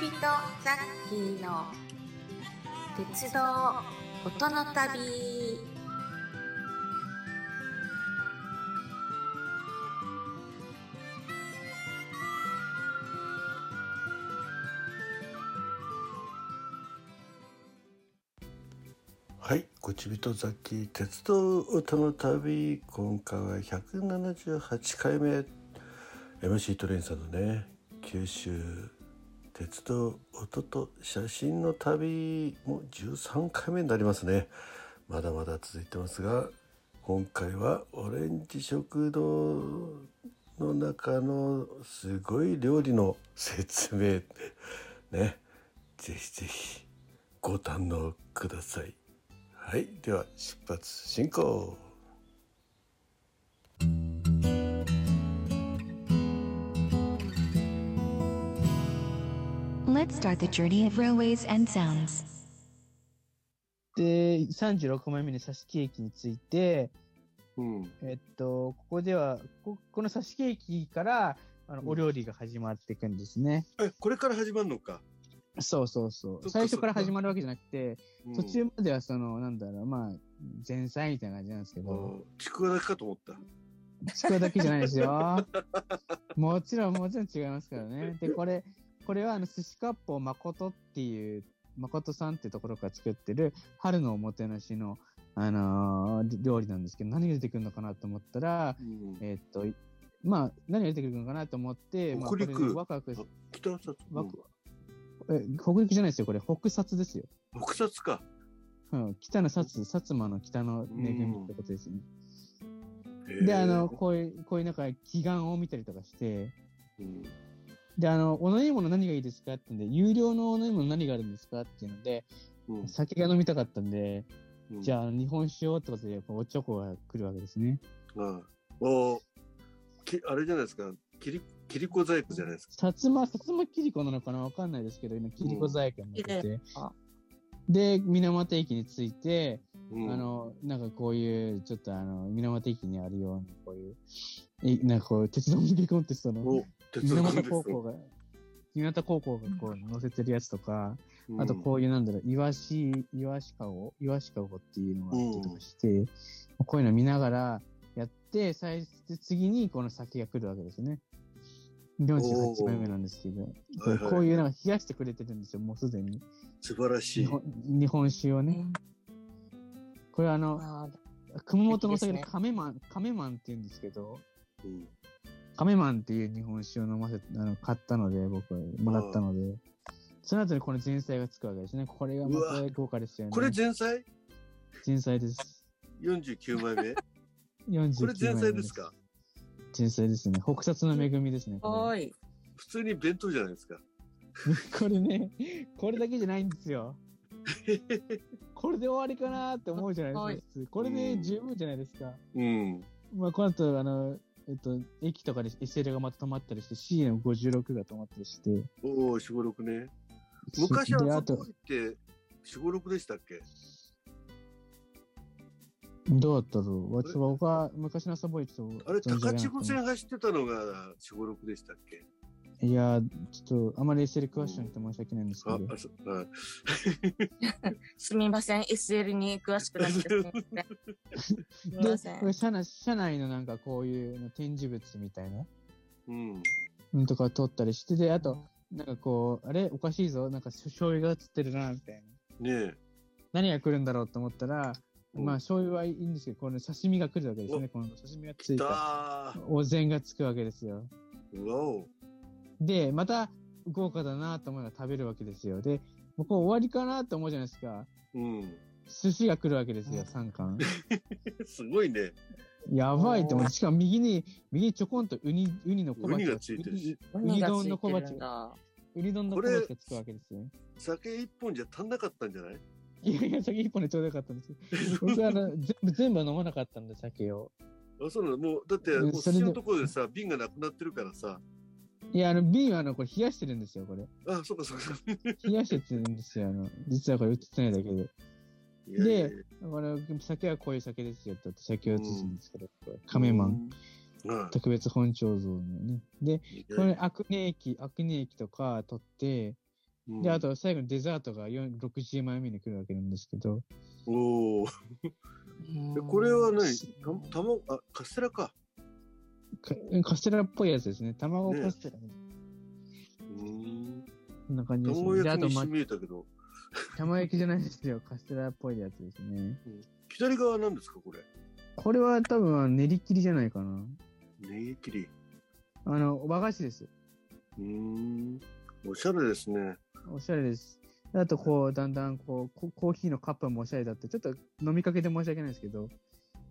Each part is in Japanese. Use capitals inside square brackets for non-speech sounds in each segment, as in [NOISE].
人ザッキーの鉄道音の旅。はい、こちびとザッキー鉄道音の旅。今回は178回目。MC トレインさんのね九州鉄道音と写真の旅も13回目になりますねまだまだ続いてますが今回はオレンジ食堂の中のすごい料理の説明ねぜひぜひご堪能くださいはい、では出発進行。Let's start the journey of railways and sounds. で、36枚目の挿し木駅について、うん、えっと、ここでは、ここの挿し木駅から、あの、うんお料理が始まっていくんですね。え、これから始まるのか。そうそうそう。最初から始まるわけじゃなくて、うん途中まではその、なんだろう、まあ、前菜みたいな感じなんですけど、うんちくわだけかと思った。ちくわだけじゃないですよ。[LAUGHS] もちろん、もちろん違いますからね。で、これ、これはあの、寿司割烹誠っていう、誠さんっていうところから作ってる、春のおもてなしの、あのー料理なんですけど、何が出てくるのかなと思ったら、うん、えーっと、まあ、何が出てくるのかなと思って、まあ、これ北陸ワクワク、北札、ワクえ、北陸じゃないですよ、これ、北薩ですよ。北札か。うん、北の薩、薩摩の北の恵みってことですね。で、あの、、こういう、こういうなんか、祈願を見たりとかして、うんで、あの、お飲み物何がいいですかってんで、有料のお飲み物何があるんですかっていうので、うん酒が飲みたかったんで、うん、じゃあ、日本酒をってことで、こうおチョコが来るわけですね。あおきあれじゃないですか。キリ、キリコ細工じゃないですか。薩摩、薩摩切子なのかなわかんないですけど、今、切子細工になってて。あで、水俣駅に着いて、うん、あの、なんかこういう、ちょっとあの、水俣駅にあるような、こういう、えなんかこう、鉄道向けコンテストの、お、鉄水俣。高校が、水俣高校がこう、載せてるやつとか、うんあとこういうなんだろう、イワシ、イワシカゴイワシカゴっていうのがあったりとかして、こういうの見ながらやって、次にこの先が来るわけですね。48枚目なんですけど、こはいはいうこういうなんか冷やしてくれてるんですよ、もうすでに。素晴らしい。日本日本酒をね。これあの、あ熊本のお酒で亀マン、亀マンって言うんですけど、うん亀マンっていう日本酒を飲ませ、あの、買ったので、僕はもらったので、その後にこの前菜がつくわけですね。これがまた豪華ですよね。これ前菜？前菜です。?49 枚目？49これ前菜ですか？前菜ですね。北薩の恵みですね。ーこはーい。普通に弁当じゃないですか。れ [LAUGHS] これね、これだけじゃないんですよ。[LAUGHS] これで終わりかなって思うじゃないですか普通。これで十分じゃないですか。うん。まあ、この後、あの、えっと、駅とかで SL がまた止まったりして、CN56 が止まったりして。おお、四五六ね。昔はで、あそこと、って四五六でしたっけ？どうだったろう私は僕は昔のサボイチとあれ、存じ上げなくて高千穂線走ってたのが四五六でしたっけ？いや、ちょっと、あまり SL 詳しくなくて申し訳ないんですけど、ああ、そあ [LAUGHS] [LAUGHS] すみません。SL に詳しくなくてすみません。すみまで、せんこれ。車内、車内のなんかこういうの展示物みたいな、うん。うんとか撮ったりして、で、あと、なんかこう、あれおかしいぞなんか醤油が映ってるな、みたいな。ねえ。何が来るんだろうと思ったら、うんまあ、醤油はいいんですけど、この刺身が来るわけですね。この刺身がついただー。お膳がつくわけですよ。うわお。で、また豪華だなと思いながら食べるわけですよ。で、もうこう終わりかなと思うじゃないですか。うん。寿司が来るわけですよ、3貫。[LAUGHS] すごいね。やばいと思って、しかも右に、右にちょこんとウニ、ウニの小ウニ鉢がついてるしウニ丼の小鉢るんだ。ウニ丼の小鉢がつくわけですよ。酒一本じゃ足んなかったんじゃない？いやいや、先一本でちょうどよかったんですよ。僕はあの、[LAUGHS] 全部、全部は飲まなかったんで、酒を。あ、そうなのもう、だって、うんそれでお寿司のところでさ、瓶がなくなってるからさ。いや、あの、瓶はあの、これ冷やしてるんですよ、これ。あ、そうかそうか。冷やしてるんですよ、あの、実はこれ映ってないだけで。で、この酒はこういう酒ですよって言って酒を映すんですけど、これ亀マン。うん。特別本醸造のね。で、これ、アクネ液、アクネ液とか取って、うんで、あと最後にデザートが4 60枚目に来るわけなんですけど、おお。でこれは何？た卵あカステラか。かカステラっぽいやつですね。卵ねカステラ。うん。こんな感じです、卵ね。で、あと、ま焼きにし、見えたけど。卵焼きじゃないですよ。カステラっぽいやつですね。左側なんですかこれ？これは多分練り切りじゃないかな。ネギ切り。あの、和菓子です。うん。おしゃれですね。おしゃれです。であと、こう、だんだん、こう、ココーヒーのカップもおしゃれだって、ちょっと飲みかけて申し訳ないですけど、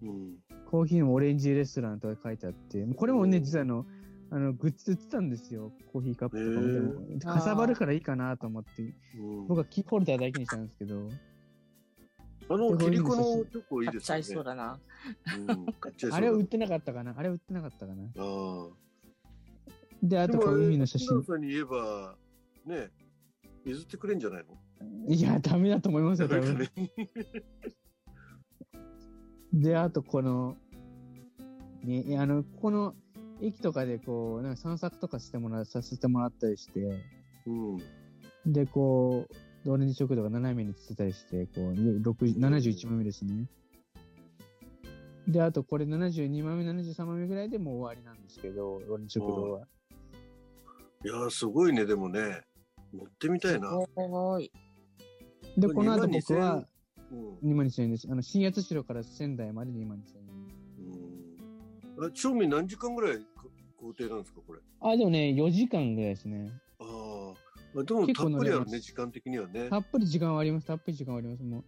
うん。コーヒーのオレンジレストランとか書いてあって、これもね、実はあの、あの、グッズ売ってたんですよ。コーヒーカップとかも。でもかさばるからいいかなと思って、うん。僕はキーホルダーだけにしたんですけど、あの、で切り子のチョコいい買っちゃいですよね。買っちゃいそうだ。あれは売ってなかったかな？あれは売ってなかったかな？ああ。で、あと、こう、海の写真。さんに言えば、ね、譲ってくれんじゃないの？いや、ダメだと思いますよ、多分。で、あとこの、ね、いやあの、この駅とかでこう、なんか散策とかしてもらさせてもらったりして、うん。で、こう、オレンジ食堂が斜めにつってたりして、こう、6 71枚目ですね。で、あとこれ72枚目、73枚目ぐらいでもう終わりなんですけど、オレンジ食堂は。いやー、すごいね、でもね。乗ってみたいな。すごい。で、この後2万僕はうん。2万2000円です。あの、新八代から仙台まで2万2000円。うん。あ、正味何時間ぐらいか工程なんですか、これ？あ、でもね、4時間ぐらいですね。あーあ。でも、結たっぷりあるね、時間的にはね。たっぷり時間はあります。たっぷり時間はあります。もう、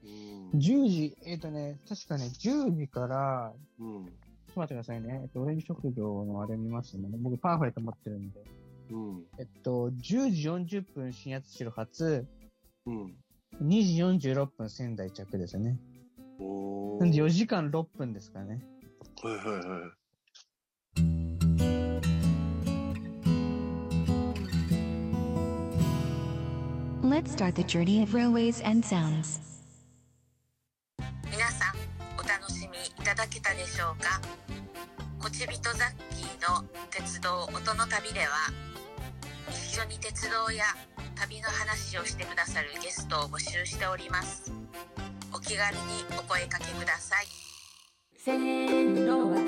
うん。10時、えっ、とね、確かね、10時から、うん。ちょっと待ってくださいね。えっと、オレンジ食堂のあれ見ますね。僕パンフレット持ってるんで。うん。えっと、10時40分新八代発、うん。2時46分仙台着ですよね。おなんでー4時間6分ですかね。はいはいはい。Let's start the journey of railways and sounds. 皆さんお楽しみいただけたでしょうか？こちびとザッキーの鉄道音の旅では一緒に鉄道や旅の話をしてくださるゲストを募集しております。お気軽にお声かけください。線路は